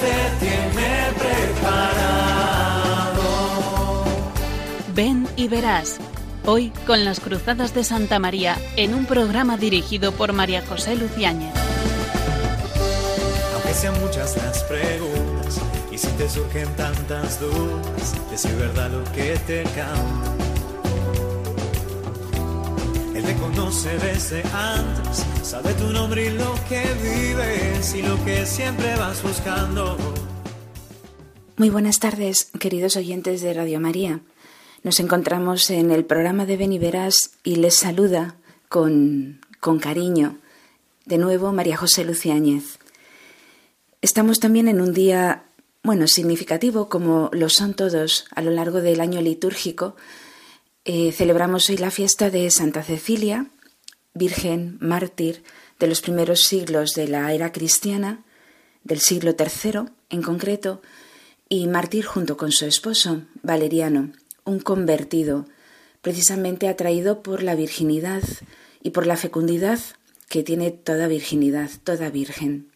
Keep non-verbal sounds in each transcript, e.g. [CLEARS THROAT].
Te tiene preparado. Ven y verás. Hoy con las Cruzadas de Santa María en un programa dirigido por María José Luciáñez. Aunque sean muchas las preguntas y si te surgen tantas dudas, decir verdad lo que te canta. Conoce desde antes, sabe tu nombre y lo que vives y lo que siempre vas buscando. Muy buenas tardes, queridos oyentes de Radio María. Nos encontramos en el programa de Ven y Verás y les saluda con, con cariño de nuevo María José Luciáñez. Estamos también en un día, bueno, significativo como lo son todos a lo largo del año litúrgico. Eh, celebramos hoy la fiesta de Santa Cecilia, Virgen mártir de los primeros siglos de la era cristiana, del siglo III en concreto, y mártir junto con su esposo, Valeriano, un convertido, precisamente atraído por la virginidad y por la fecundidad que tiene toda virginidad, toda virgen.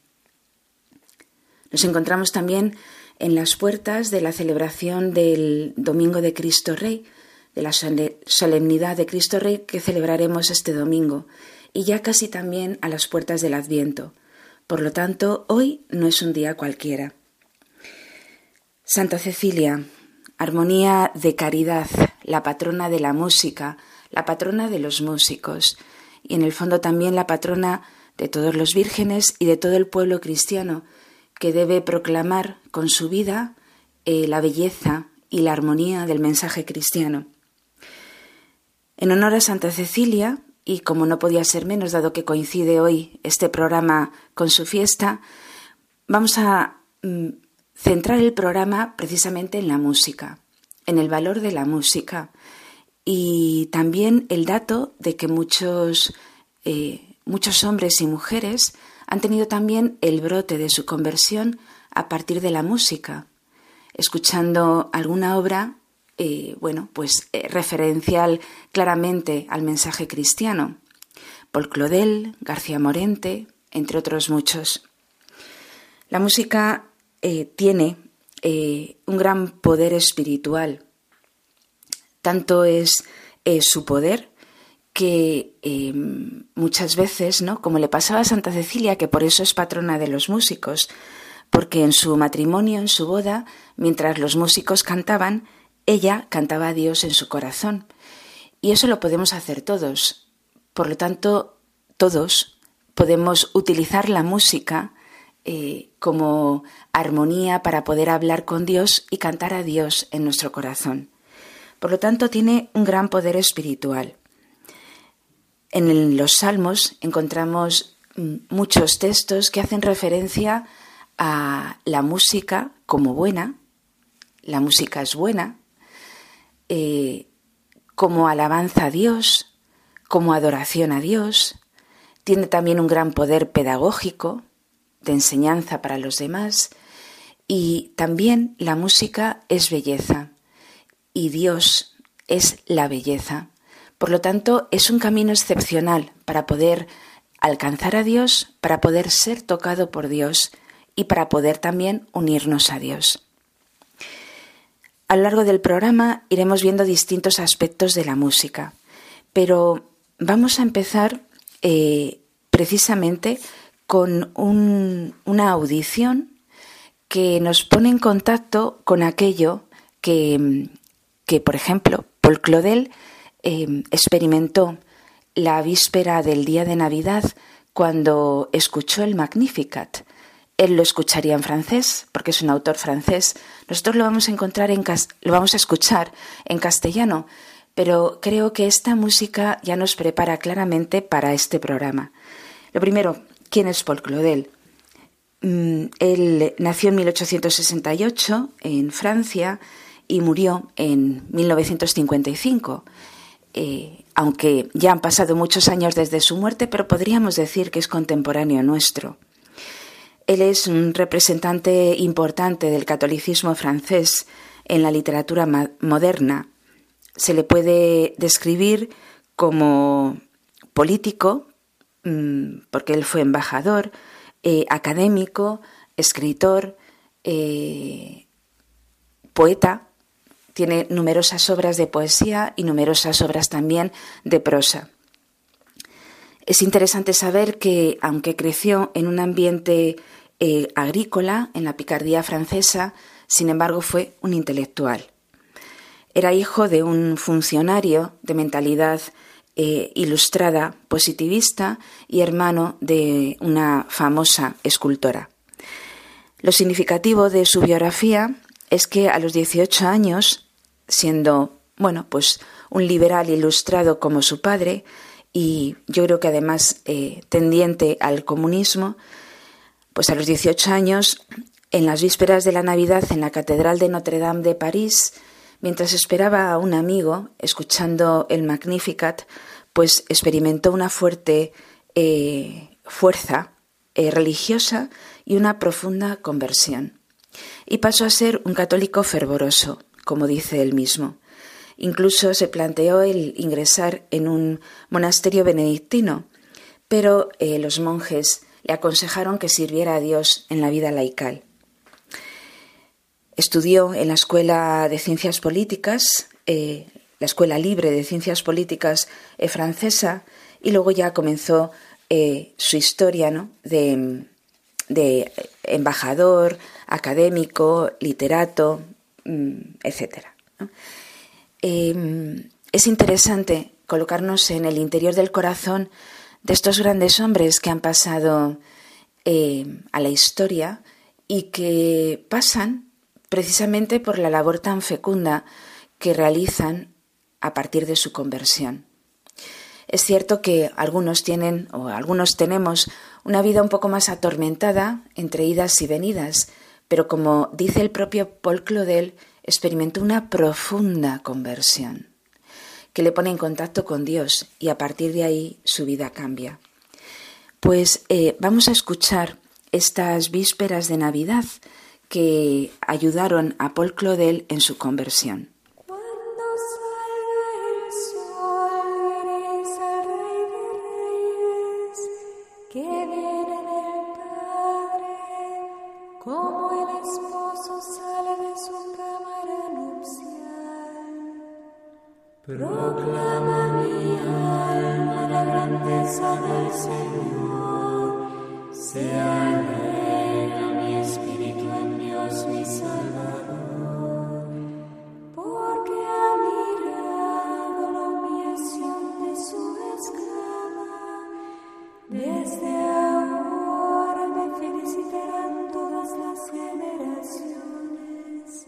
Nos encontramos también en las puertas de la celebración del Domingo de Cristo Rey, de la solemnidad de Cristo Rey que celebraremos este domingo, y ya casi también a las puertas del Adviento. Por lo tanto, hoy no es un día cualquiera. Santa Cecilia, Armonía de Caridad, la patrona de la música, la patrona de los músicos y en el fondo también la patrona de todos los vírgenes y de todo el pueblo cristiano que debe proclamar con su vida eh, la belleza y la armonía del mensaje cristiano. En honor a Santa Cecilia, y como no podía ser menos dado que coincide hoy este programa con su fiesta, vamos a mm, centrar el programa precisamente en la música, en el valor de la música y también el dato de que muchos, eh, muchos hombres y mujeres han tenido también el brote de su conversión a partir de la música, escuchando alguna obra, eh, bueno, pues eh, referencial claramente al mensaje cristiano. Paul Claudel, García Morente, entre otros muchos. La música eh, tiene un gran poder espiritual. Tanto es su poder que muchas veces, ¿no? Como le pasaba a Santa Cecilia, que por eso es patrona de los músicos, porque en su matrimonio, en su boda, mientras los músicos cantaban, ella cantaba a Dios en su corazón. Y eso lo podemos hacer todos. Por lo tanto, todos podemos utilizar la música eh, como armonía para poder hablar con Dios y cantar a Dios en nuestro corazón. Por lo tanto, tiene un gran poder espiritual. En los salmos encontramos mm, muchos textos que hacen referencia a la música como buena, la música es buena, eh, como alabanza a Dios, como adoración a Dios, tiene también un gran poder pedagógico, de enseñanza para los demás y también la música es belleza y Dios es la belleza. Por lo tanto, es un camino excepcional para poder alcanzar a Dios, para poder ser tocado por Dios y para poder también unirnos a Dios. A lo largo del programa iremos viendo distintos aspectos de la música, pero vamos a empezar eh, precisamente con una audición que nos pone en contacto con aquello que, por ejemplo, Paul Claudel eh, experimentó la víspera del día de Navidad cuando escuchó el Magnificat. Él lo escucharía en francés, porque es un autor francés. Nosotros lo vamos a encontrar en lo vamos a escuchar en castellano, pero creo que esta música ya nos prepara claramente para este programa. Lo primero, ¿Quién es Paul Claudel? Mm, él nació en 1868 en Francia y murió en 1955. Eh, aunque ya han pasado muchos años desde su muerte, pero podríamos decir que es contemporáneo nuestro. Él es un representante importante del catolicismo francés en la literatura moderna. Se le puede describir como político, Mm, porque él fue embajador, eh, académico, escritor, eh, poeta, tiene numerosas obras de poesía y numerosas obras también de prosa. Es interesante saber que, aunque creció en un ambiente eh, agrícola, en la picardía francesa, sin embargo fue un intelectual. Era hijo de un funcionario de mentalidad eh, ilustrada positivista y hermano de una famosa escultora. Lo significativo de su biografía es que a los 18 años, siendo, bueno, pues un liberal ilustrado como su padre, y yo creo que además eh, tendiente al comunismo, pues a los 18 años, en las vísperas de la Navidad en la Catedral de Notre Dame de París, mientras esperaba a un amigo, escuchando el Magnificat, pues experimentó una fuerte eh, fuerza eh, religiosa y una profunda conversión y pasó a ser un católico fervoroso, como dice él mismo. Incluso se planteó el ingresar en un monasterio benedictino, pero eh, los monjes le aconsejaron que sirviera a Dios en la vida laical. Estudió en la Escuela de Ciencias Políticas, eh, la Escuela Libre de Ciencias Políticas eh, francesa, y luego ya comenzó su historia ¿no? de, embajador, académico, literato, mm, etc. Em, es interesante colocarnos en el interior del corazón de estos grandes hombres que han pasado em, a la historia y que pasan precisamente por la labor tan fecunda que realizan a partir de su conversión. Es cierto que algunos tienen o algunos tenemos una vida un poco más atormentada entre idas y venidas, pero como dice el propio Paul Claudel, experimentó una profunda conversión que le pone en contacto con Dios y a partir de ahí su vida cambia. Pues eh, vamos a escuchar estas vísperas de Navidad que ayudaron a Paul Claudel en su conversión. Proclama mi alma la grandeza del Señor, se alegra mi espíritu en Dios mi Salvador, porque ha mirado la humillación de su esclava, desde ahora me felicitarán todas las generaciones,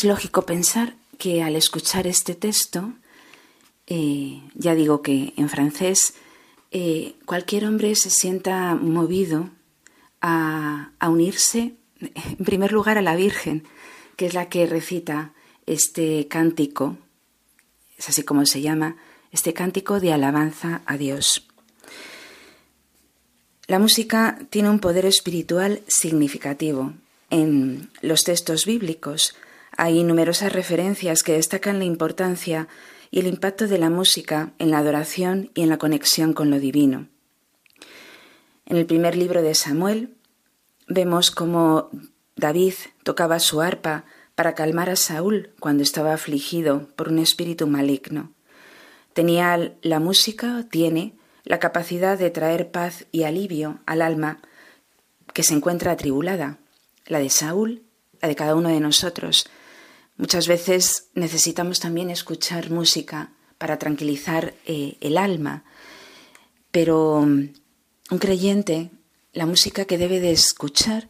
Es lógico pensar que al escuchar este texto, eh, ya digo que en francés, eh, cualquier hombre se sienta movido a, a unirse, en primer lugar, a la Virgen, que es la que recita este cántico, es así como se llama, este cántico de alabanza a Dios. La música tiene un poder espiritual significativo. En los textos bíblicos hay numerosas referencias que destacan la importancia y el impacto de la música en la adoración y en la conexión con lo divino. En el primer libro de Samuel vemos cómo David tocaba su arpa para calmar a Saúl cuando estaba afligido por un espíritu maligno. Tenía la música, tiene la capacidad de traer paz y alivio al alma que se encuentra atribulada, la de Saúl, la de cada uno de nosotros. Muchas veces necesitamos también escuchar música para tranquilizar eh, el alma, pero mm, un creyente, la música que debe de escuchar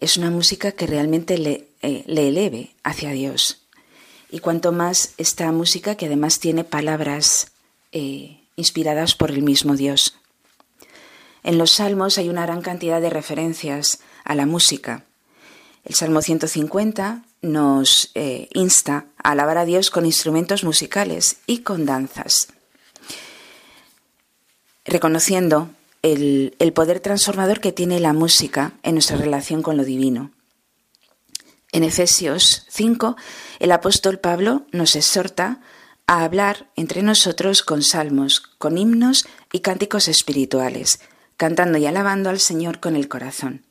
es una música que realmente le, eh, le eleve hacia Dios. Y cuanto más esta música que además tiene palabras eh, inspiradas por el mismo Dios. En los salmos hay una gran cantidad de referencias a la música. El Salmo 150 nos eh, insta a alabar a Dios con instrumentos musicales y con danzas, reconociendo el, el poder transformador que tiene la música en nuestra relación con lo divino. En Efesios 5, el apóstol Pablo nos exhorta a hablar entre nosotros con salmos, con himnos y cánticos espirituales, cantando y alabando al Señor con el corazón.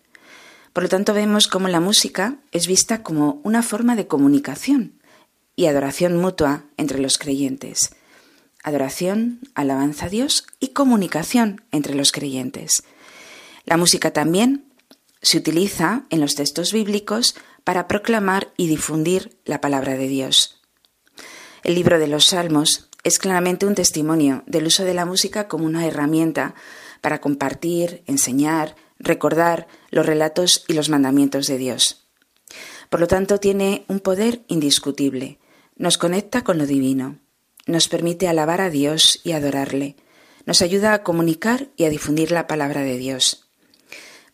Por lo tanto, vemos cómo la música es vista como una forma de comunicación y adoración mutua entre los creyentes. Adoración, alabanza a Dios y comunicación entre los creyentes. La música también se utiliza en los textos bíblicos para proclamar y difundir la palabra de Dios. El libro de los Salmos es claramente un testimonio del uso de la música como una herramienta para compartir, enseñar, recordar los relatos y los mandamientos de Dios. Por lo tanto, tiene un poder indiscutible. Nos conecta con lo divino, nos permite alabar a Dios y adorarle, nos ayuda a comunicar y a difundir la palabra de Dios.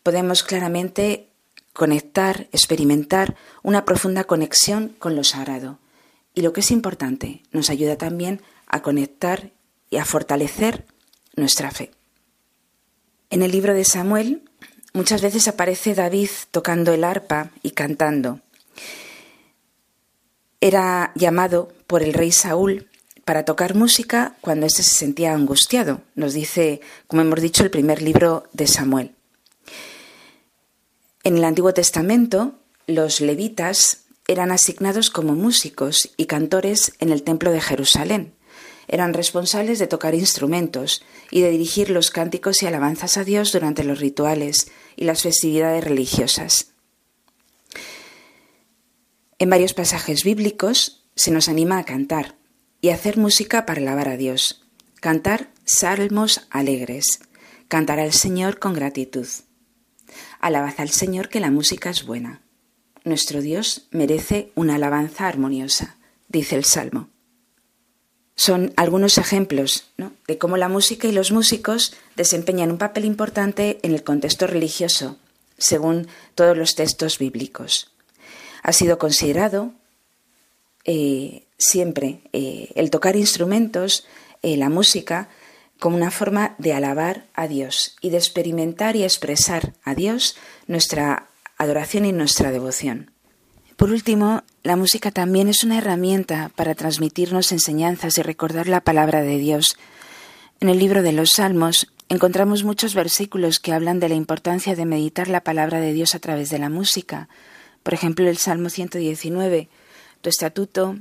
Podemos claramente conectar, experimentar una profunda conexión con lo sagrado, y lo que es importante, nos ayuda también a conectar y a fortalecer nuestra fe. En el libro de Samuel muchas veces aparece David tocando el arpa y cantando. Era llamado por el rey Saúl para tocar música cuando éste se sentía angustiado, nos dice, como hemos dicho, el primer libro de Samuel. En el Antiguo Testamento, los levitas eran asignados como músicos y cantores en el Templo de Jerusalén. Eran responsables de tocar instrumentos y de dirigir los cánticos y alabanzas a Dios durante los rituales y las festividades religiosas. En varios pasajes bíblicos se nos anima a cantar y a hacer música para alabar a Dios, cantar salmos alegres, cantar al Señor con gratitud. Alabad al Señor que la música es buena. Nuestro Dios merece una alabanza armoniosa, dice el Salmo. Son algunos ejemplos de cómo la música y los músicos desempeñan un papel importante en el contexto religioso, según todos los textos bíblicos. Ha sido considerado eh, siempre eh, el tocar instrumentos, eh, la música, como una forma de alabar a Dios y de experimentar y expresar a Dios nuestra adoración y nuestra devoción. Por último, la música también es una herramienta para transmitirnos enseñanzas y recordar la palabra de Dios. En el libro de los Salmos encontramos muchos versículos que hablan de la importancia de meditar la palabra de Dios a través de la música. Por ejemplo, el Salmo 119, Tu estatuto,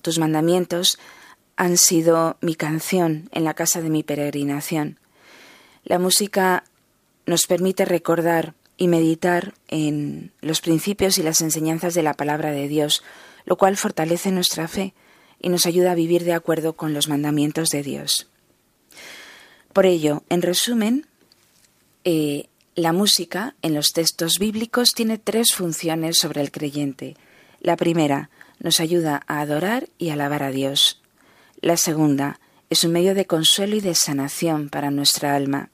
tus mandamientos han sido mi canción en la casa de mi peregrinación. La música nos permite recordar y meditar en los principios y las enseñanzas de la palabra de Dios, lo cual fortalece nuestra fe y nos ayuda a vivir de acuerdo con los mandamientos de Dios. Por ello, en resumen, eh, la música en los textos bíblicos tiene tres funciones sobre el creyente. La primera, nos ayuda a adorar y alabar a Dios. La segunda, es un medio de consuelo y de sanación para nuestra alma.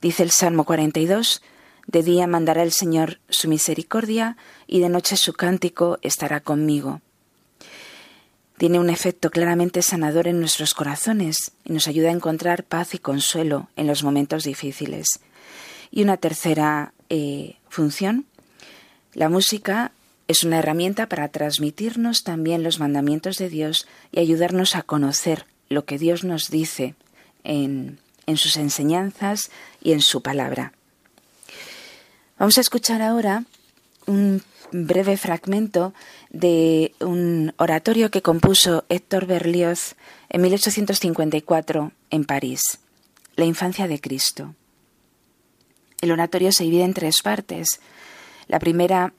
Dice el Salmo 42, De día mandará el Señor su misericordia y de noche su cántico estará conmigo. Tiene un efecto claramente sanador en nuestros corazones y nos ayuda a encontrar paz y consuelo en los momentos difíciles. Y una tercera eh, función, la música es una herramienta para transmitirnos también los mandamientos de Dios y ayudarnos a conocer lo que Dios nos dice en, en sus enseñanzas y en su palabra. Vamos a escuchar ahora un breve fragmento de un oratorio que compuso Héctor Berlioz en 1854 en París, La infancia de Cristo. El oratorio se divide en tres partes. La primera,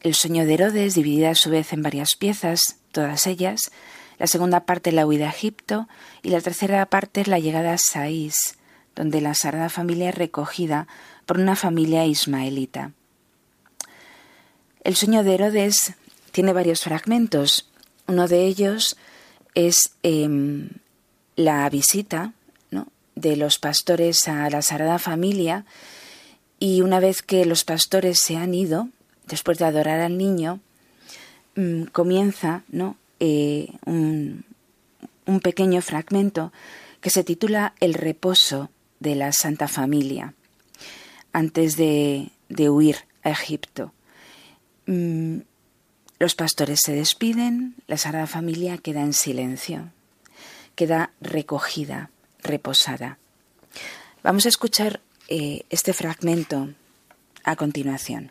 el sueño de Herodes, dividida a su vez en varias piezas, todas ellas. La segunda parte, la huida a Egipto. Y la tercera parte, la llegada a Saís, donde la Sagrada Familia es recogida por una familia ismaelita. El sueño de Herodes tiene varios fragmentos. Uno de ellos es em, la visita de los pastores a la Sagrada Familia y una vez que los pastores se han ido, después de adorar al niño, mm, comienza ¿no? Eh, un pequeño fragmento que se titula El reposo de la Santa Familia antes de, huir a Egipto. Mm, los pastores se despiden, la Sagrada Familia queda en silencio, queda recogida, reposada. Vamos a escuchar eh, este fragmento a continuación.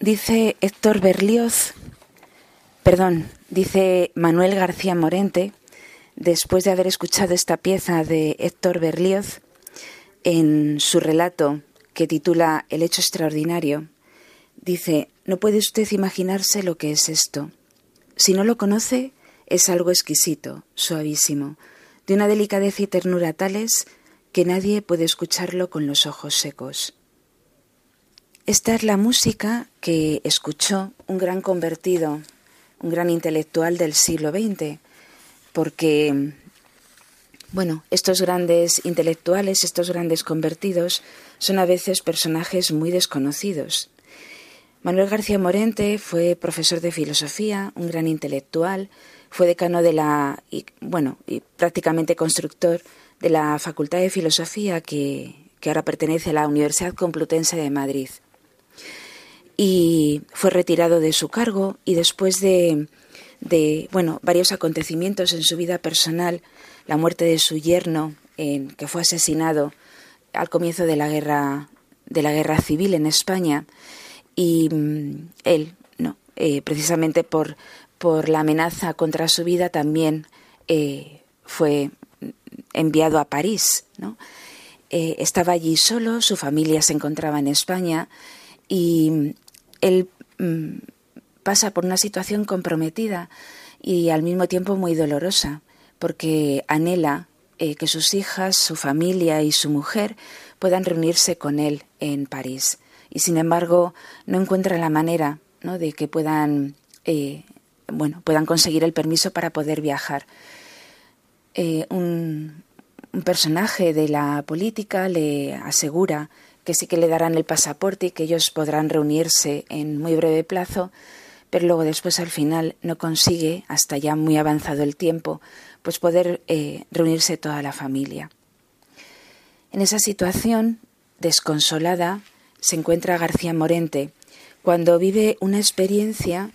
Dice Héctor Berlioz, perdón, dice Manuel García Morente, después de haber escuchado esta pieza de Héctor Berlioz, en su relato que titula El hecho extraordinario, dice, no puede usted imaginarse lo que es esto. Si no lo conoce, es algo exquisito, suavísimo, de una delicadeza y ternura tales que nadie puede escucharlo con los ojos secos. Esta es la música que escuchó un gran convertido, un gran intelectual del siglo XX, porque, bueno, estos grandes intelectuales, estos grandes convertidos, son a veces personajes muy desconocidos. Manuel García Morente fue profesor de filosofía, un gran intelectual, fue decano de la, y, bueno, y prácticamente constructor de la Facultad de Filosofía que, que ahora pertenece a la Universidad Complutense de Madrid y fue retirado de su cargo y después de, bueno, varios acontecimientos en su vida personal, la muerte de su yerno, en, que fue asesinado al comienzo de la guerra de la guerra civil en España y mm, él, no, eh, precisamente por por la amenaza contra su vida también eh, fue enviado a París. ¿no? Eh, estaba allí solo, su familia se encontraba en España y él mm, pasa por una situación comprometida y al mismo tiempo muy dolorosa, porque anhela eh, que sus hijas, su familia y su mujer puedan reunirse con él en París. Y sin embargo, no encuentra la manera ¿no? de que puedan, eh, bueno, puedan conseguir el permiso para poder viajar. Eh, un, un personaje de la política le asegura que sí que le darán el pasaporte y que ellos podrán reunirse en muy breve plazo, pero luego después al final no consigue, hasta ya muy avanzado el tiempo, pues poder eh, reunirse toda la familia. En esa situación, desconsolada, se encuentra García Morente cuando vive una experiencia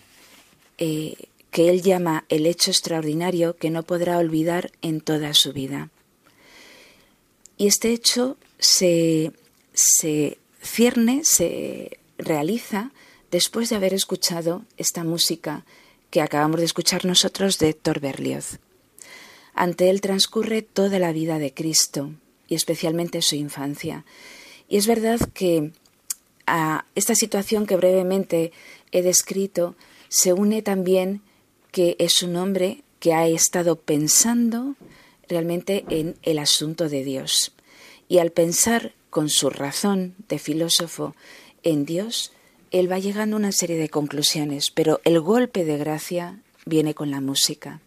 eh, que él llama el hecho extraordinario que no podrá olvidar en toda su vida. Y este hecho se, se cierne, se realiza después de haber escuchado esta música que acabamos de escuchar nosotros de Thor Berlioz. Ante él transcurre toda la vida de Cristo y especialmente su infancia. Y es verdad que a esta situación que brevemente he descrito se une también que es un hombre que ha estado pensando realmente en el asunto de Dios. Y al pensar con su razón de filósofo en Dios, él va llegando a una serie de conclusiones, pero el golpe de gracia viene con la música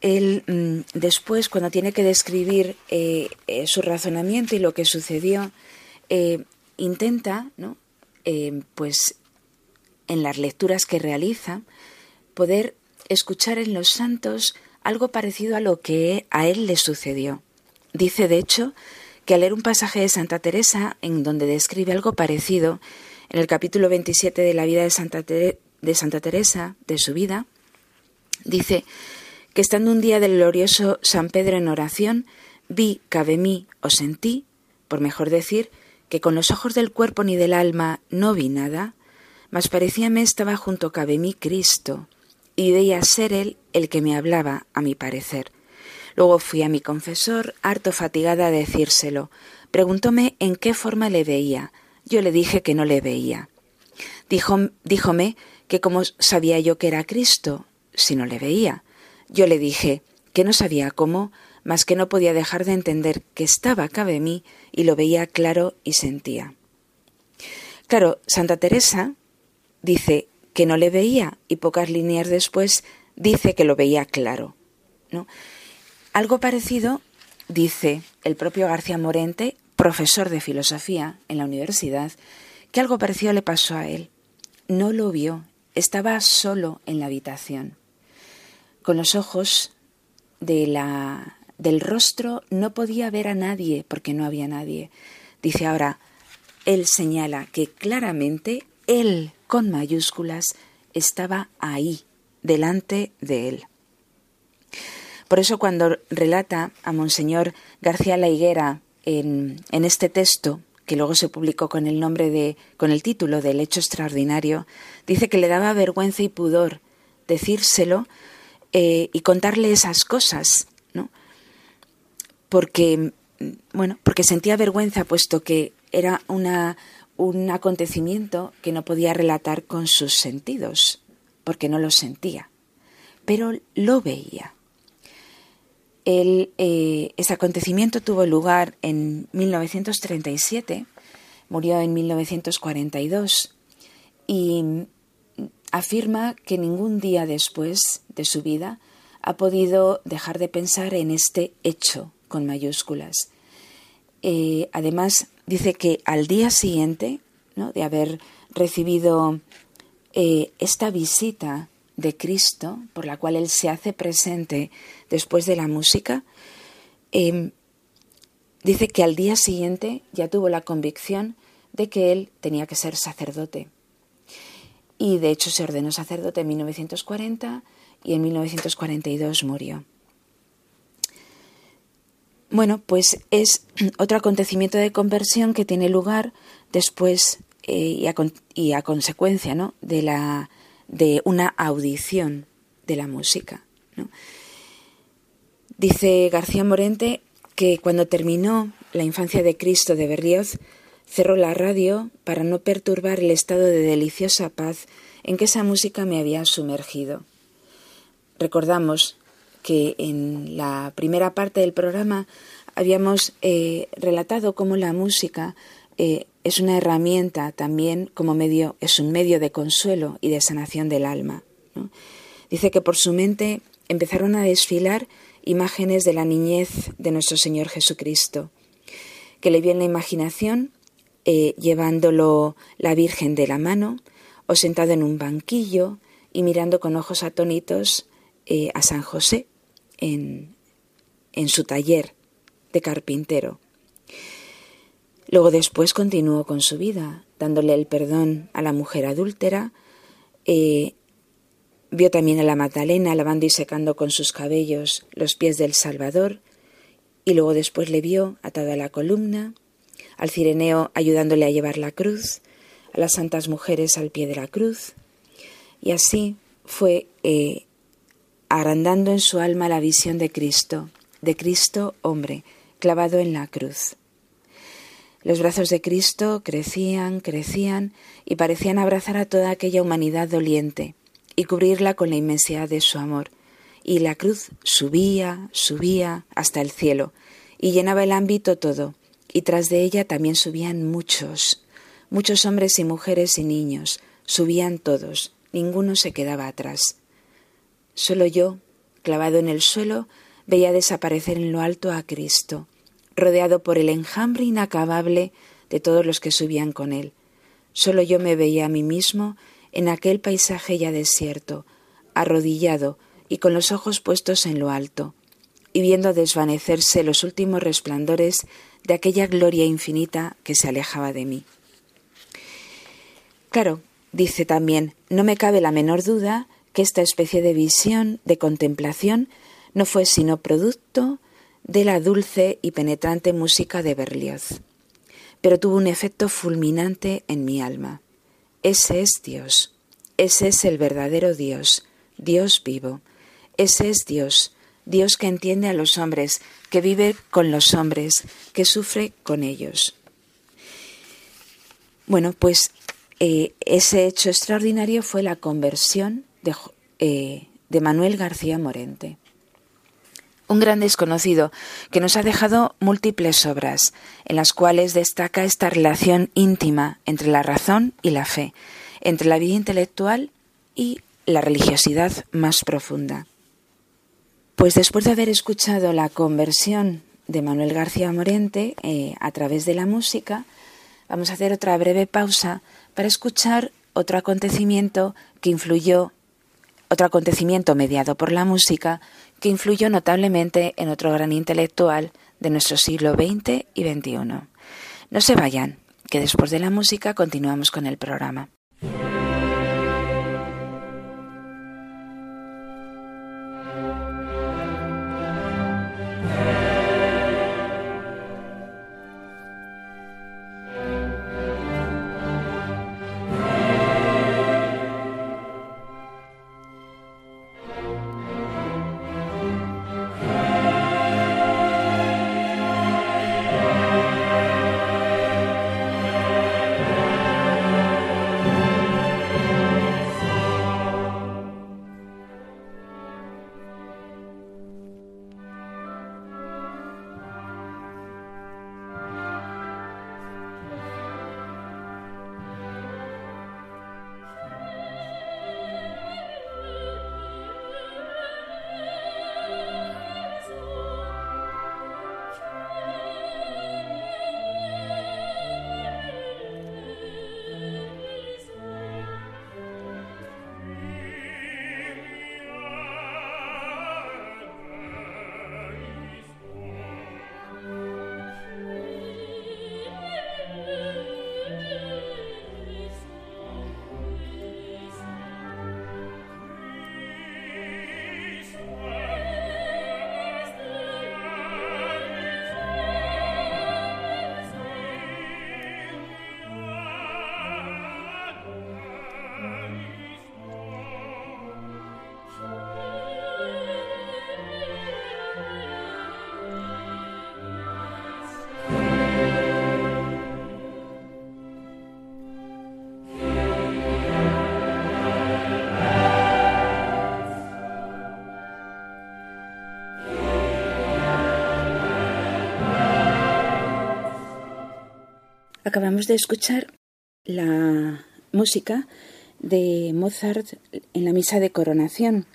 él mm, después, cuando tiene que describir eh, eh, su razonamiento y lo que sucedió, eh, intenta, ¿no? pues en las lecturas que realiza, poder escuchar en los santos algo parecido a lo que a él le sucedió. Dice, de hecho, que al leer un pasaje de Santa Teresa en donde describe algo parecido, en el capítulo 27 de la vida de Santa, Teresa, de su vida, dice que estando un día del glorioso San Pedro en oración, vi, cabe mí o sentí, por mejor decir, que con los ojos del cuerpo ni del alma no vi nada, mas parecíame estaba junto cabe mí Cristo, y veía ser él el que me hablaba, a mi parecer. Luego fui a mi confesor, harto fatigada a decírselo. Preguntóme en qué forma le veía. Yo le dije que no le veía. Dijo, díjome que como sabía yo que era Cristo, si no le veía. Yo le dije que no sabía cómo, mas que no podía dejar de entender que estaba cabe mí y lo veía claro y sentía. Claro, Santa Teresa dice que no le veía y pocas líneas después dice que lo veía claro. ¿no? Algo parecido dice el propio García Morente, profesor de filosofía en la universidad, que algo parecido le pasó a él. No lo vio, estaba solo en la habitación. Con los ojos de la, del rostro no podía ver a nadie porque no había nadie. Dice ahora, él señala que claramente él con mayúsculas estaba ahí, delante de él. Por eso cuando relata a Monseñor García La Higuera en, este texto, que luego se publicó con el nombre de, con el título del hecho extraordinario, dice que le daba vergüenza y pudor decírselo eh, y contarle esas cosas, ¿no? Porque, bueno, porque sentía vergüenza puesto que era un acontecimiento que no podía relatar con sus sentidos, porque no lo sentía, pero lo veía. El, eh, ese acontecimiento tuvo lugar en 1937, murió en 1942 y afirma que ningún día después de su vida ha podido dejar de pensar en este hecho con mayúsculas. Eh, además, dice que al día siguiente ¿no? de haber recibido eh, esta visita de Cristo, por la cual Él se hace presente después de la música, em, dice que al día siguiente ya tuvo la convicción de que Él tenía que ser sacerdote y de hecho se ordenó sacerdote en 1940 y en 1942 murió. Bueno, pues es [CLEARS THROAT] otro acontecimiento de conversión que tiene lugar después eh, y, a, consecuencia ¿no? de, la, de una audición de la música. Dice García Morente que cuando terminó la infancia de Cristo de Berlioz, cerró la radio para no perturbar el estado de deliciosa paz en que esa música me había sumergido. Recordamos que en la primera parte del programa habíamos eh, relatado cómo la música eh, es una herramienta también como medio, es un medio de consuelo y de sanación del alma. Dice que por su mente empezaron a desfilar imágenes de la niñez de nuestro Señor Jesucristo, que le vio en la imaginación eh, llevándolo la Virgen de la mano o sentado en un banquillo y mirando con ojos atónitos eh, a San José en, en su taller de carpintero. Luego después continuó con su vida, dándole el perdón a la mujer adúltera, eh, Vio también a la Magdalena lavando y secando con sus cabellos los pies del Salvador, y luego después le vio atado a la columna, al Cireneo ayudándole a llevar la cruz, a las santas mujeres al pie de la cruz, y así fue eh, agrandando en su alma la visión de Cristo, de Cristo hombre, clavado en la cruz. Los brazos de Cristo crecían, crecían y parecían abrazar a toda aquella humanidad doliente, y cubrirla con la inmensidad de su amor. Y la cruz subía, subía hasta el cielo y llenaba el ámbito todo, y tras de ella también subían muchos, muchos hombres y mujeres y niños, subían todos, ninguno se quedaba atrás. Solo yo, clavado en el suelo, veía desaparecer en lo alto a Cristo, rodeado por el enjambre inacabable de todos los que subían con él. Solo yo me veía a mí mismo en aquel paisaje ya desierto, arrodillado y con los ojos puestos en lo alto, y viendo desvanecerse los últimos resplandores de aquella gloria infinita que se alejaba de mí. Claro, dice también, no me cabe la menor duda que esta especie de visión, de contemplación, no fue sino producto de la dulce y penetrante música de Berlioz, pero tuvo un efecto fulminante en mi alma. Ese es Dios, ese es el verdadero Dios, Dios vivo. Ese es Dios, Dios que entiende a los hombres, que vive con los hombres, que sufre con ellos. Bueno, pues eh, ese hecho extraordinario fue la conversión de, eh, de Manuel García Morente un gran desconocido que nos ha dejado múltiples obras, en las cuales destaca esta relación íntima entre la razón y la fe, entre la vida intelectual y la religiosidad más profunda. Pues después de haber escuchado la conversión de Manuel García Morente eh, a través de la música, vamos a hacer otra breve pausa para escuchar otro acontecimiento que influyó, otro acontecimiento mediado por la música que influyó notablemente en otro gran intelectual de nuestro siglo XX y XXI. No se vayan, que después de la música continuamos con el programa. Acabamos de escuchar la música de Mozart en la Misa de Coronación,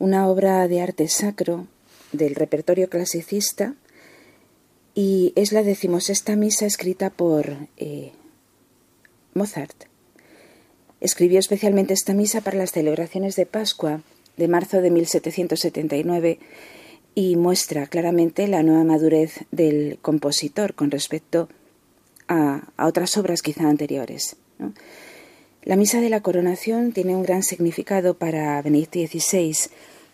una obra de arte sacro del repertorio clasicista y es la decimosexta misa escrita por eh, Mozart. Escribió especialmente esta misa para las celebraciones de Pascua de marzo de 1779 y muestra claramente la nueva madurez del compositor con respecto a a, otras obras quizá anteriores. La misa de la coronación tiene un gran significado para Benedicto XVI,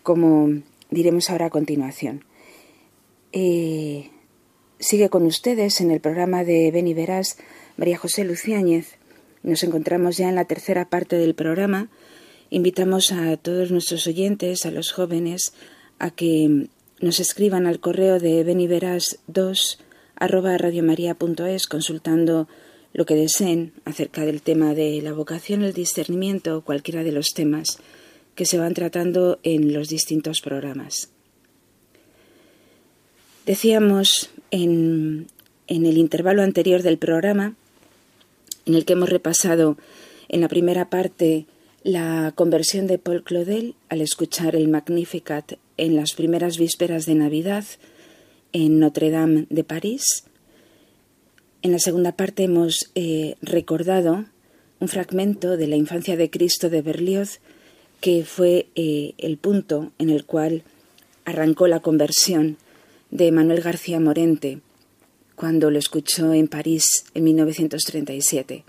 como diremos ahora a continuación. Eh, sigue con ustedes en el programa de Beni Verás María José Luciáñez. Nos encontramos ya en la tercera parte del programa. Invitamos a todos nuestros oyentes, a los jóvenes, a que nos escriban al correo de beniveras 2 arroba radiomaria.es consultando lo que deseen acerca del tema de la vocación, el discernimiento o cualquiera de los temas que se van tratando en los distintos programas. Decíamos en, en el intervalo anterior del programa, en el que hemos repasado en la primera parte la conversión de Paul Claudel al escuchar el Magnificat en las primeras vísperas de Navidad, en Notre Dame de París. En la segunda parte hemos eh, recordado un fragmento de la infancia de Cristo de Berlioz, que fue eh, el punto en el cual arrancó la conversión de Manuel García Morente cuando lo escuchó en París en 1937.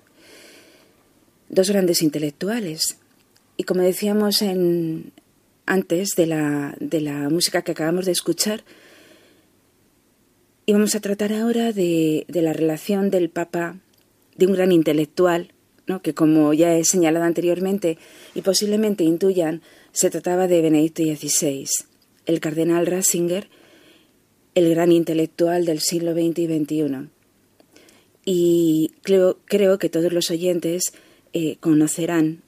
Dos grandes intelectuales. Y como decíamos en, antes de la, de la música que acabamos de escuchar, y vamos a tratar ahora de, la relación del Papa, de un gran intelectual, ¿no? que como ya he señalado anteriormente y posiblemente intuyan, se trataba de Benedicto XVI, el cardenal Ratzinger, el gran intelectual del siglo XX y XXI. Y creo, creo que todos los oyentes eh, conocerán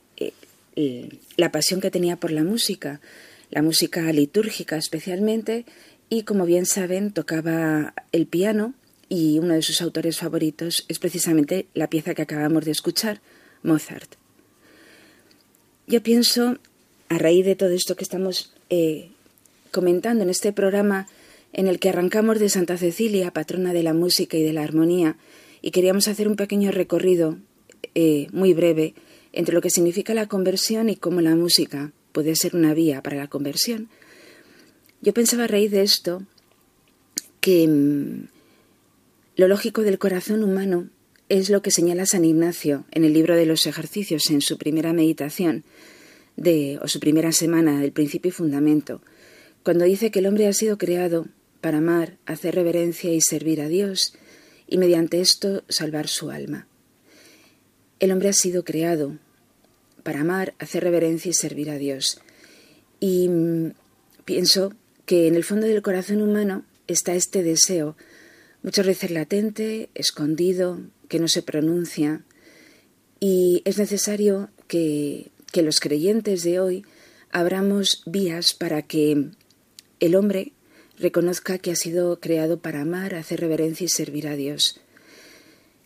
eh, la pasión que tenía por la música, la música litúrgica especialmente, y como bien saben tocaba el piano y uno de sus autores favoritos es precisamente la pieza que acabamos de escuchar, Mozart. Yo pienso, a raíz de todo esto que estamos eh, comentando en este programa, en el que arrancamos de Santa Cecilia, patrona de la música y de la armonía, y queríamos hacer un pequeño recorrido eh, muy breve entre lo que significa la conversión y cómo la música puede ser una vía para la conversión. Yo pensaba a raíz de esto que mm, lo lógico del corazón humano es lo que señala San Ignacio en el libro de los ejercicios en su primera meditación de, o su primera semana del principio y fundamento, cuando dice que el hombre ha sido creado para amar, hacer reverencia y servir a Dios y mediante esto salvar su alma. El hombre ha sido creado para amar, hacer reverencia y servir a Dios. Y mm, pienso que en el fondo del corazón humano está este deseo, muchas veces latente, escondido, que no se pronuncia, y es necesario que, que los creyentes de hoy abramos vías para que el hombre reconozca que ha sido creado para amar, hacer reverencia y servir a Dios.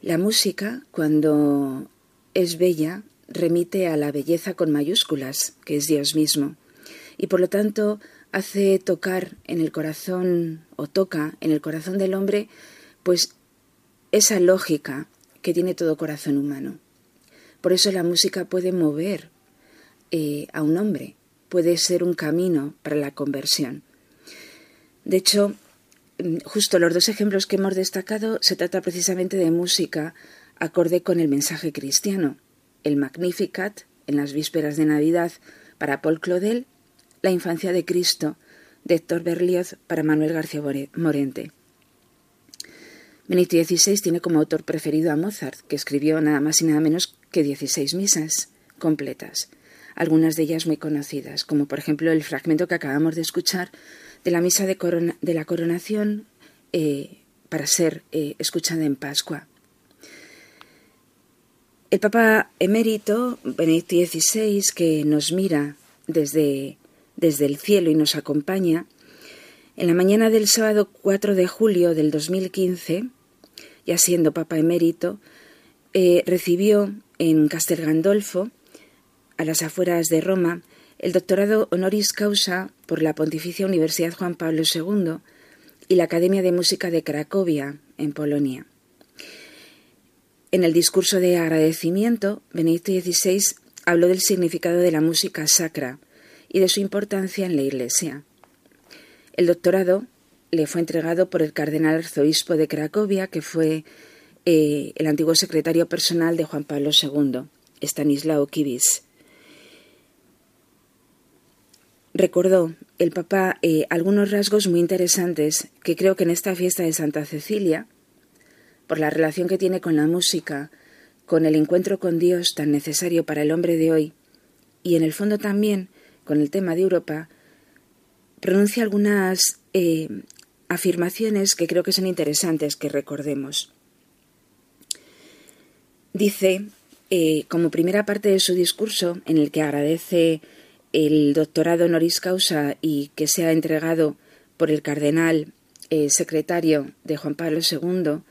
La música, cuando es bella, remite a la belleza con mayúsculas, que es Dios mismo, y por lo tanto hace tocar en el corazón o toca en el corazón del hombre pues esa lógica que tiene todo corazón humano. Por eso la música puede mover eh, a un hombre, puede ser un camino para la conversión. De hecho, mm, justo los dos ejemplos que hemos destacado se trata precisamente de música acorde con el mensaje cristiano. El Magnificat en las vísperas de Navidad para Paul Claudel la infancia de Cristo, de Héctor Berlioz para Manuel García Morente. Benito XVI tiene como autor preferido a Mozart, que escribió nada más y nada menos que 16 misas completas, algunas de ellas muy conocidas, como por ejemplo el fragmento que acabamos de escuchar de la misa de, la coronación eh, para ser eh, escuchada en Pascua. El Papa emérito Benedicto XVI, que nos mira desde desde el cielo y nos acompaña, en la mañana del sábado 4 de julio del 2015, ya siendo Papa emérito, eh, recibió en Castel Gandolfo, a las afueras de Roma, el doctorado honoris causa por la Pontificia Universidad Juan Pablo II y la Academia de Música de Cracovia, en Polonia. En el discurso de agradecimiento, Benedicto XVI habló del significado de la música sacra y de su importancia en la Iglesia. El doctorado le fue entregado por el cardenal arzobispo de Cracovia, que fue eh, el antiguo secretario personal de Juan Pablo II, Stanislao Kibis. Recordó el Papa eh, algunos rasgos muy interesantes que creo que en esta fiesta de Santa Cecilia, por la relación que tiene con la música, con el encuentro con Dios tan necesario para el hombre de hoy, y en el fondo también con el tema de Europa, pronuncia algunas eh, afirmaciones que creo que son interesantes que recordemos. Dice, eh, como primera parte de su discurso, en el que agradece el doctorado honoris causa y que se ha entregado por el cardenal eh, secretario de Juan Pablo II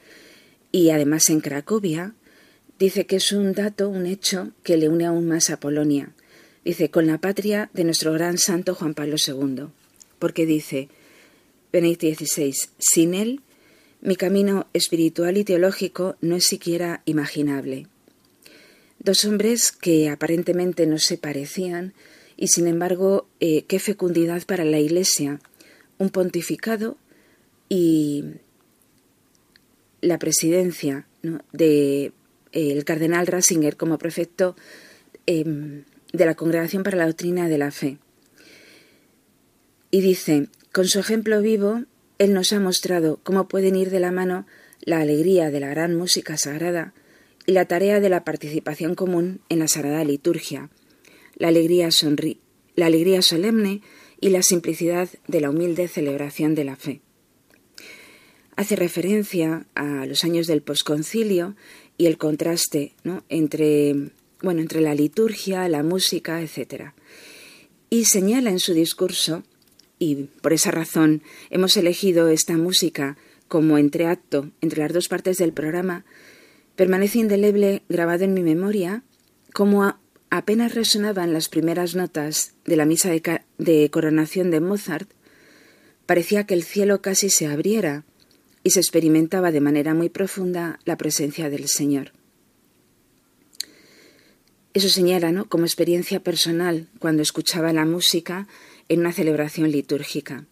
y además en Cracovia, dice que es un dato, un hecho que le une aún más a Polonia. Dice, con la patria de nuestro gran santo Juan Pablo II. Porque dice, Benedicto XVI, sin él, mi camino espiritual y teológico no es siquiera imaginable. Dos hombres que aparentemente no se parecían, y sin embargo, eh, qué fecundidad para la Iglesia, un pontificado y la presidencia de eh, cardenal Ratzinger como prefecto em, de la Congregación para la Doctrina de la Fe. Y dice, con su ejemplo vivo, él nos ha mostrado cómo pueden ir de la mano la alegría de la gran música sagrada y la tarea de la participación común en la sagrada liturgia, la alegría, la alegría solemne y la simplicidad de la humilde celebración de la fe. Hace referencia a los años del posconcilio y el contraste entre, bueno, entre la liturgia, la música, etc. Y señala en su discurso, y por esa razón hemos elegido esta música como entreacto entre las dos partes del programa, permanece indeleble grabado en mi memoria como apenas resonaban las primeras notas de la misa de, coronación de Mozart, parecía que el cielo casi se abriera y se experimentaba de manera muy profunda la presencia del Señor. Eso señala ¿no? como experiencia personal cuando escuchaba la música en una celebración litúrgica.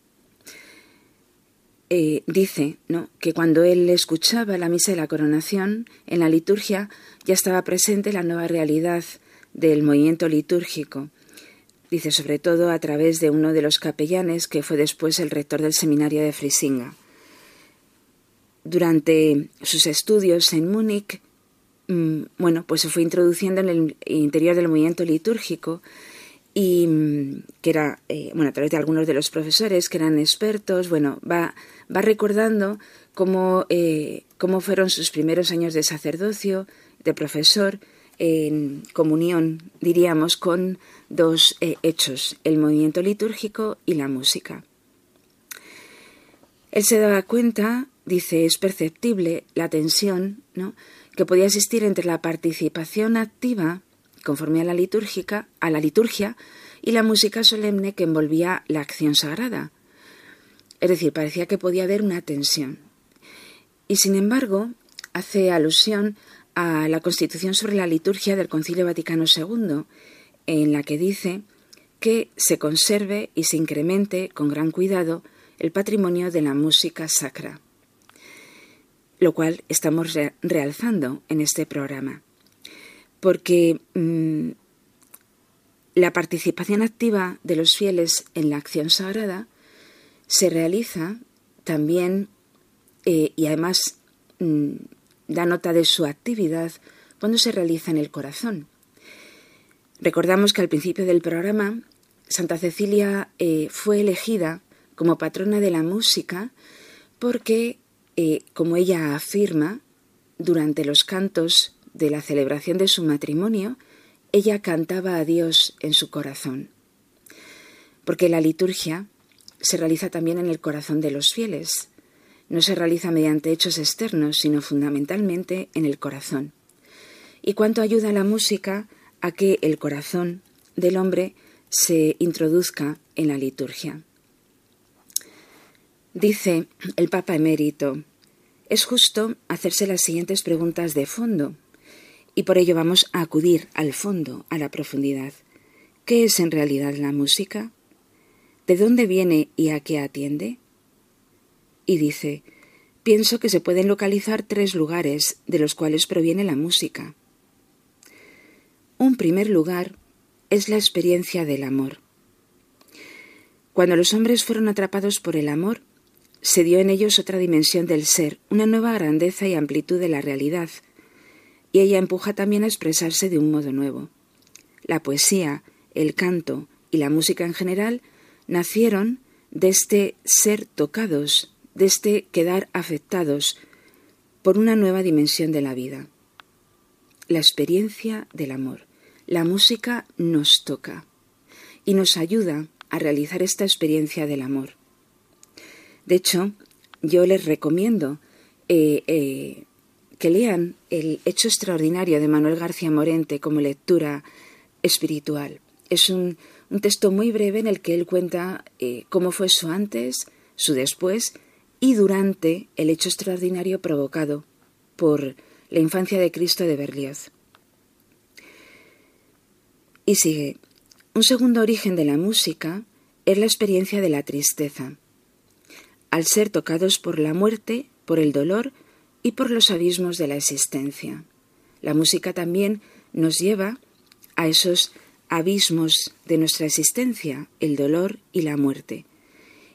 Eh, dice ¿no? que cuando él escuchaba la misa de la coronación, en la liturgia ya estaba presente la nueva realidad del movimiento litúrgico. Dice sobre todo a través de uno de los capellanes que fue después el rector del seminario de Frisinga. Durante sus estudios en Múnich, bueno, pues se fue introduciendo en el interior del movimiento litúrgico y mm, que era, eh, bueno, a través de algunos de los profesores que eran expertos, bueno, va, va recordando cómo, eh, cómo fueron sus primeros años de sacerdocio, de profesor, en comunión, diríamos, con dos eh, hechos, el movimiento litúrgico y la música. Él se daba cuenta, dice, es perceptible la tensión que podía existir entre la participación activa, conforme a la litúrgica, a la liturgia, y la música solemne que envolvía la acción sagrada. Es decir, parecía que podía haber una tensión. Y sin embargo, hace alusión a la Constitución sobre la liturgia del Concilio Vaticano II, en la que dice que se conserve y se incremente con gran cuidado el patrimonio de la música sacra, lo cual estamos realzando en este programa, porque mm, la participación activa de los fieles en la acción sagrada se realiza también eh, y además mm, da nota de su actividad cuando se realiza en el corazón. Recordamos que al principio del programa Santa Cecilia eh, fue elegida como patrona de la música porque, eh, como ella afirma, durante los cantos de la celebración de su matrimonio, ella cantaba a Dios en su corazón. Porque la liturgia se realiza también en el corazón de los fieles no se realiza mediante hechos externos, sino fundamentalmente en el corazón. y cuánto ayuda la música a que el corazón del hombre se introduzca en la liturgia. Dice el Papa emérito, es justo hacerse las siguientes preguntas de fondo, y por ello vamos a acudir al fondo, a la profundidad. ¿Qué es en realidad la música? ¿De dónde viene y a qué atiende? Y dice, pienso que se pueden localizar tres lugares de los cuales proviene la música. Un primer lugar es la experiencia del amor. Cuando los hombres fueron atrapados por el amor, se dio en ellos otra dimensión del ser, una nueva grandeza y amplitud de la realidad, y ella empuja también a expresarse de un modo nuevo. La poesía, el canto y la música en general nacieron de este ser tocados, de este quedar afectados por una nueva dimensión de la vida. La experiencia del amor. La música nos toca y nos ayuda a realizar esta experiencia del amor. De hecho, yo les recomiendo eh, eh, que lean el Hecho Extraordinario de Manuel García Morente como lectura espiritual. Es un, texto muy breve en el que él cuenta eh, cómo fue su antes, su después y durante el hecho extraordinario provocado por la infancia de Cristo de Berlioz. Y sigue, un segundo origen de la música es la experiencia de la tristeza. Al ser tocados por la muerte, por el dolor y por los abismos de la existencia. La música también nos lleva a esos abismos de nuestra existencia, el dolor y la muerte.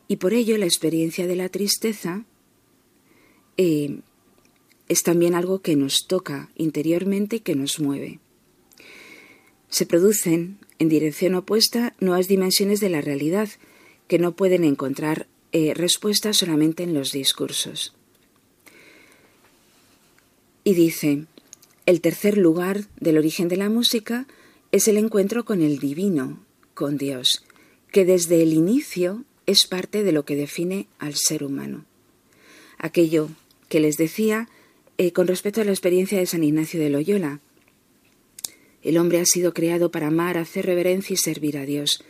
Y por ello la experiencia de la tristeza eh, es también algo que nos toca interiormente y que nos mueve se producen en dirección opuesta nuevas dimensiones de la realidad que no pueden encontrar eh, respuesta solamente en los discursos. Y dice, el tercer lugar del origen de la música es el encuentro con el divino, con Dios, que desde el inicio es parte de lo que define al ser humano. Aquello que les decía eh, con respecto a la experiencia de San Ignacio de Loyola, el hombre ha sido creado para amar, hacer reverencia y servir a Dios.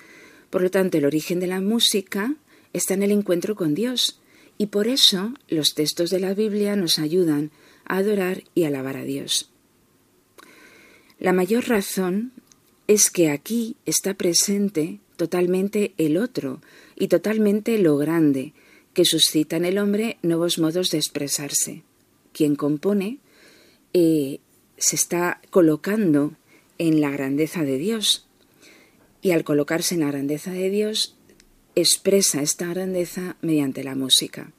Por lo tanto, el origen de la música está en el encuentro con Dios, y por eso los textos de la Biblia nos ayudan a adorar y alabar a Dios. La mayor razón es que aquí está presente totalmente el otro y totalmente lo grande, que suscita en el hombre nuevos modos de expresarse. Quien compone eh, se está colocando en la grandeza de Dios. Y al colocarse en la grandeza de Dios, expresa esta grandeza mediante la música.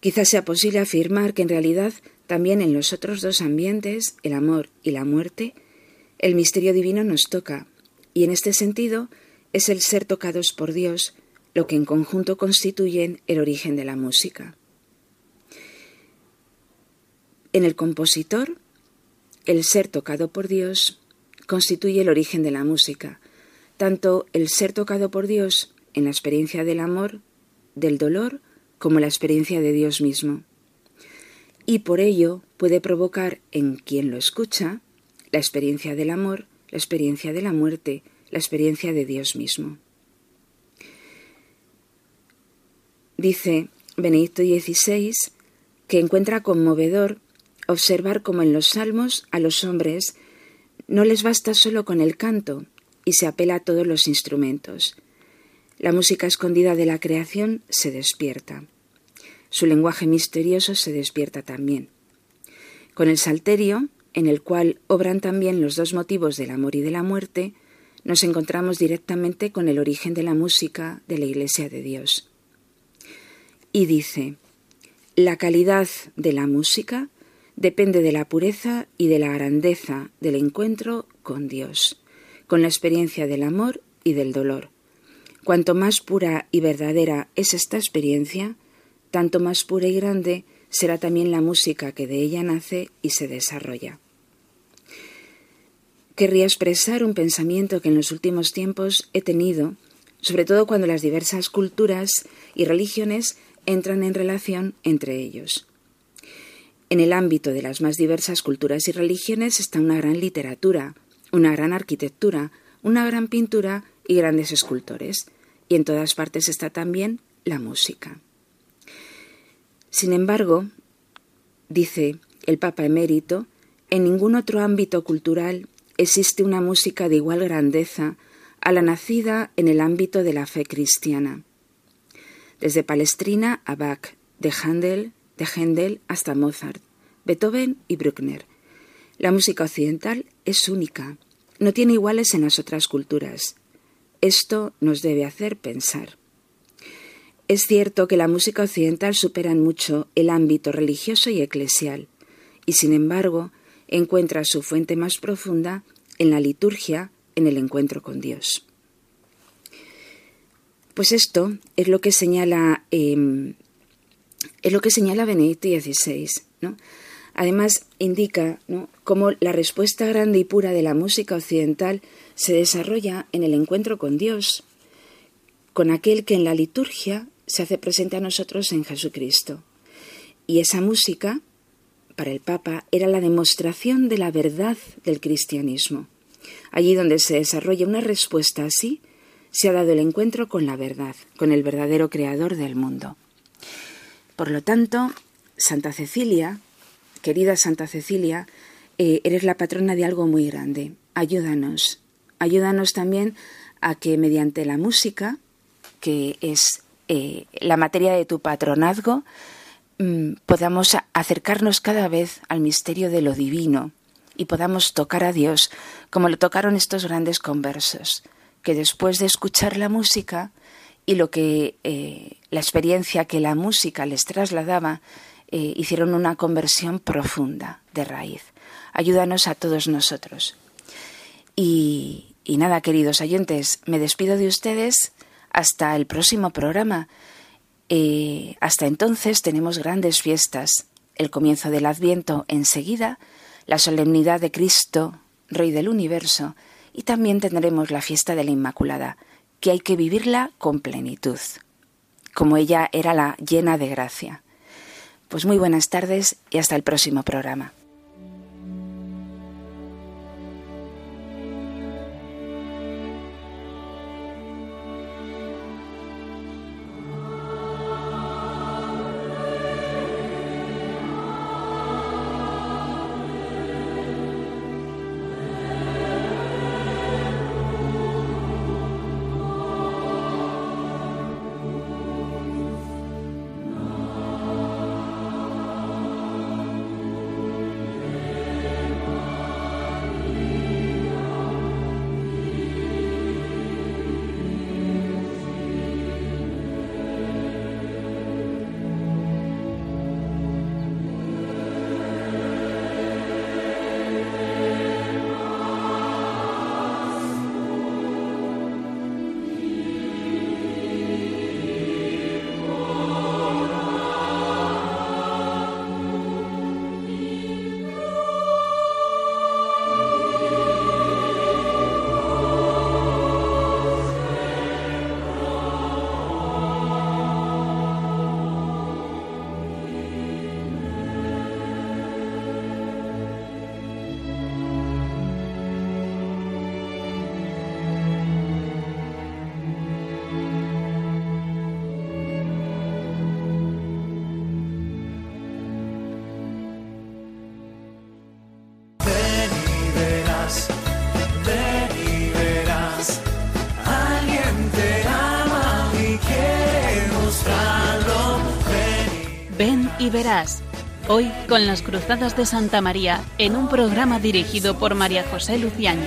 Quizás sea posible afirmar que en realidad también en los otros dos ambientes, el amor y la muerte, el misterio divino nos toca, y en este sentido es el ser tocados por Dios lo que en conjunto constituyen el origen de la música. En el compositor el ser tocado por Dios constituye el origen de la música, tanto el ser tocado por Dios en la experiencia del amor, del dolor, como la experiencia de Dios mismo. Y por ello puede provocar en quien lo escucha la experiencia del amor, la experiencia de la muerte, la experiencia de Dios mismo. Dice Benedicto XVI que encuentra conmovedor observar cómo en los salmos a los hombres no les basta solo con el canto y se apela a todos los instrumentos. La música escondida de la creación se despierta. Su lenguaje misterioso se despierta también. Con el salterio, en el cual obran también los dos motivos del amor y de la muerte, nos encontramos directamente con el origen de la música de la Iglesia de Dios. Y dice, la calidad de la música depende de la pureza y de la grandeza del encuentro con Dios, con la experiencia del amor y del dolor. Cuanto más pura y verdadera es esta experiencia, tanto más pura y grande será también la música que de ella nace y se desarrolla. Querría expresar un pensamiento que en los últimos tiempos he tenido, sobre todo cuando las diversas culturas y religiones entran en relación entre ellos. En el ámbito de las más diversas culturas y religiones está una gran literatura, una gran arquitectura, una gran pintura y grandes escultores. Y en todas partes está también la música. Sin embargo, dice el Papa emérito, en ningún otro ámbito cultural existe una música de igual grandeza a la nacida en el ámbito de la fe cristiana. Desde Palestrina a Bach, de Handel, de Händel hasta Mozart, Beethoven y Bruckner. La música occidental es única, no tiene iguales en las otras culturas. Esto nos debe hacer pensar. Es cierto que la música occidental supera en mucho el ámbito religioso y eclesial, y sin embargo encuentra su fuente más profunda en la liturgia, en el encuentro con Dios. Pues esto es lo que señala, em, es lo que señala Benedicto XVI. ¿no? Además, indica cómo la respuesta grande y pura de la música occidental se desarrolla en el encuentro con Dios, con aquel que en la liturgia se hace presente a nosotros en Jesucristo. Y esa música, para el Papa, era la demostración de la verdad del cristianismo. Allí donde se desarrolla una respuesta así, se ha dado el encuentro con la verdad, con el verdadero creador del mundo. Por lo tanto, Santa Cecilia, querida Santa Cecilia, eh, eres la patrona de algo muy grande. Ayúdanos. Ayúdanos también a que mediante la música, que es eh, la materia de tu patronazgo, mm, podamos acercarnos cada vez al misterio de lo divino y podamos tocar a Dios como lo tocaron estos grandes conversos, que después de escuchar la música y lo que eh, la experiencia que la música les trasladaba, eh, hicieron una conversión profunda de raíz. Ayúdanos a todos nosotros. Y, nada, queridos oyentes, me despido de ustedes hasta el próximo programa. Eh, hasta entonces tenemos grandes fiestas. El comienzo del Adviento enseguida, la solemnidad de Cristo, Rey del Universo, y también tendremos la fiesta de la Inmaculada, que hay que vivirla con plenitud, como ella era la llena de gracia. Pues muy buenas tardes y hasta el próximo programa. Y verás. Hoy con las Cruzadas de Santa María en un programa dirigido por María José Luciano.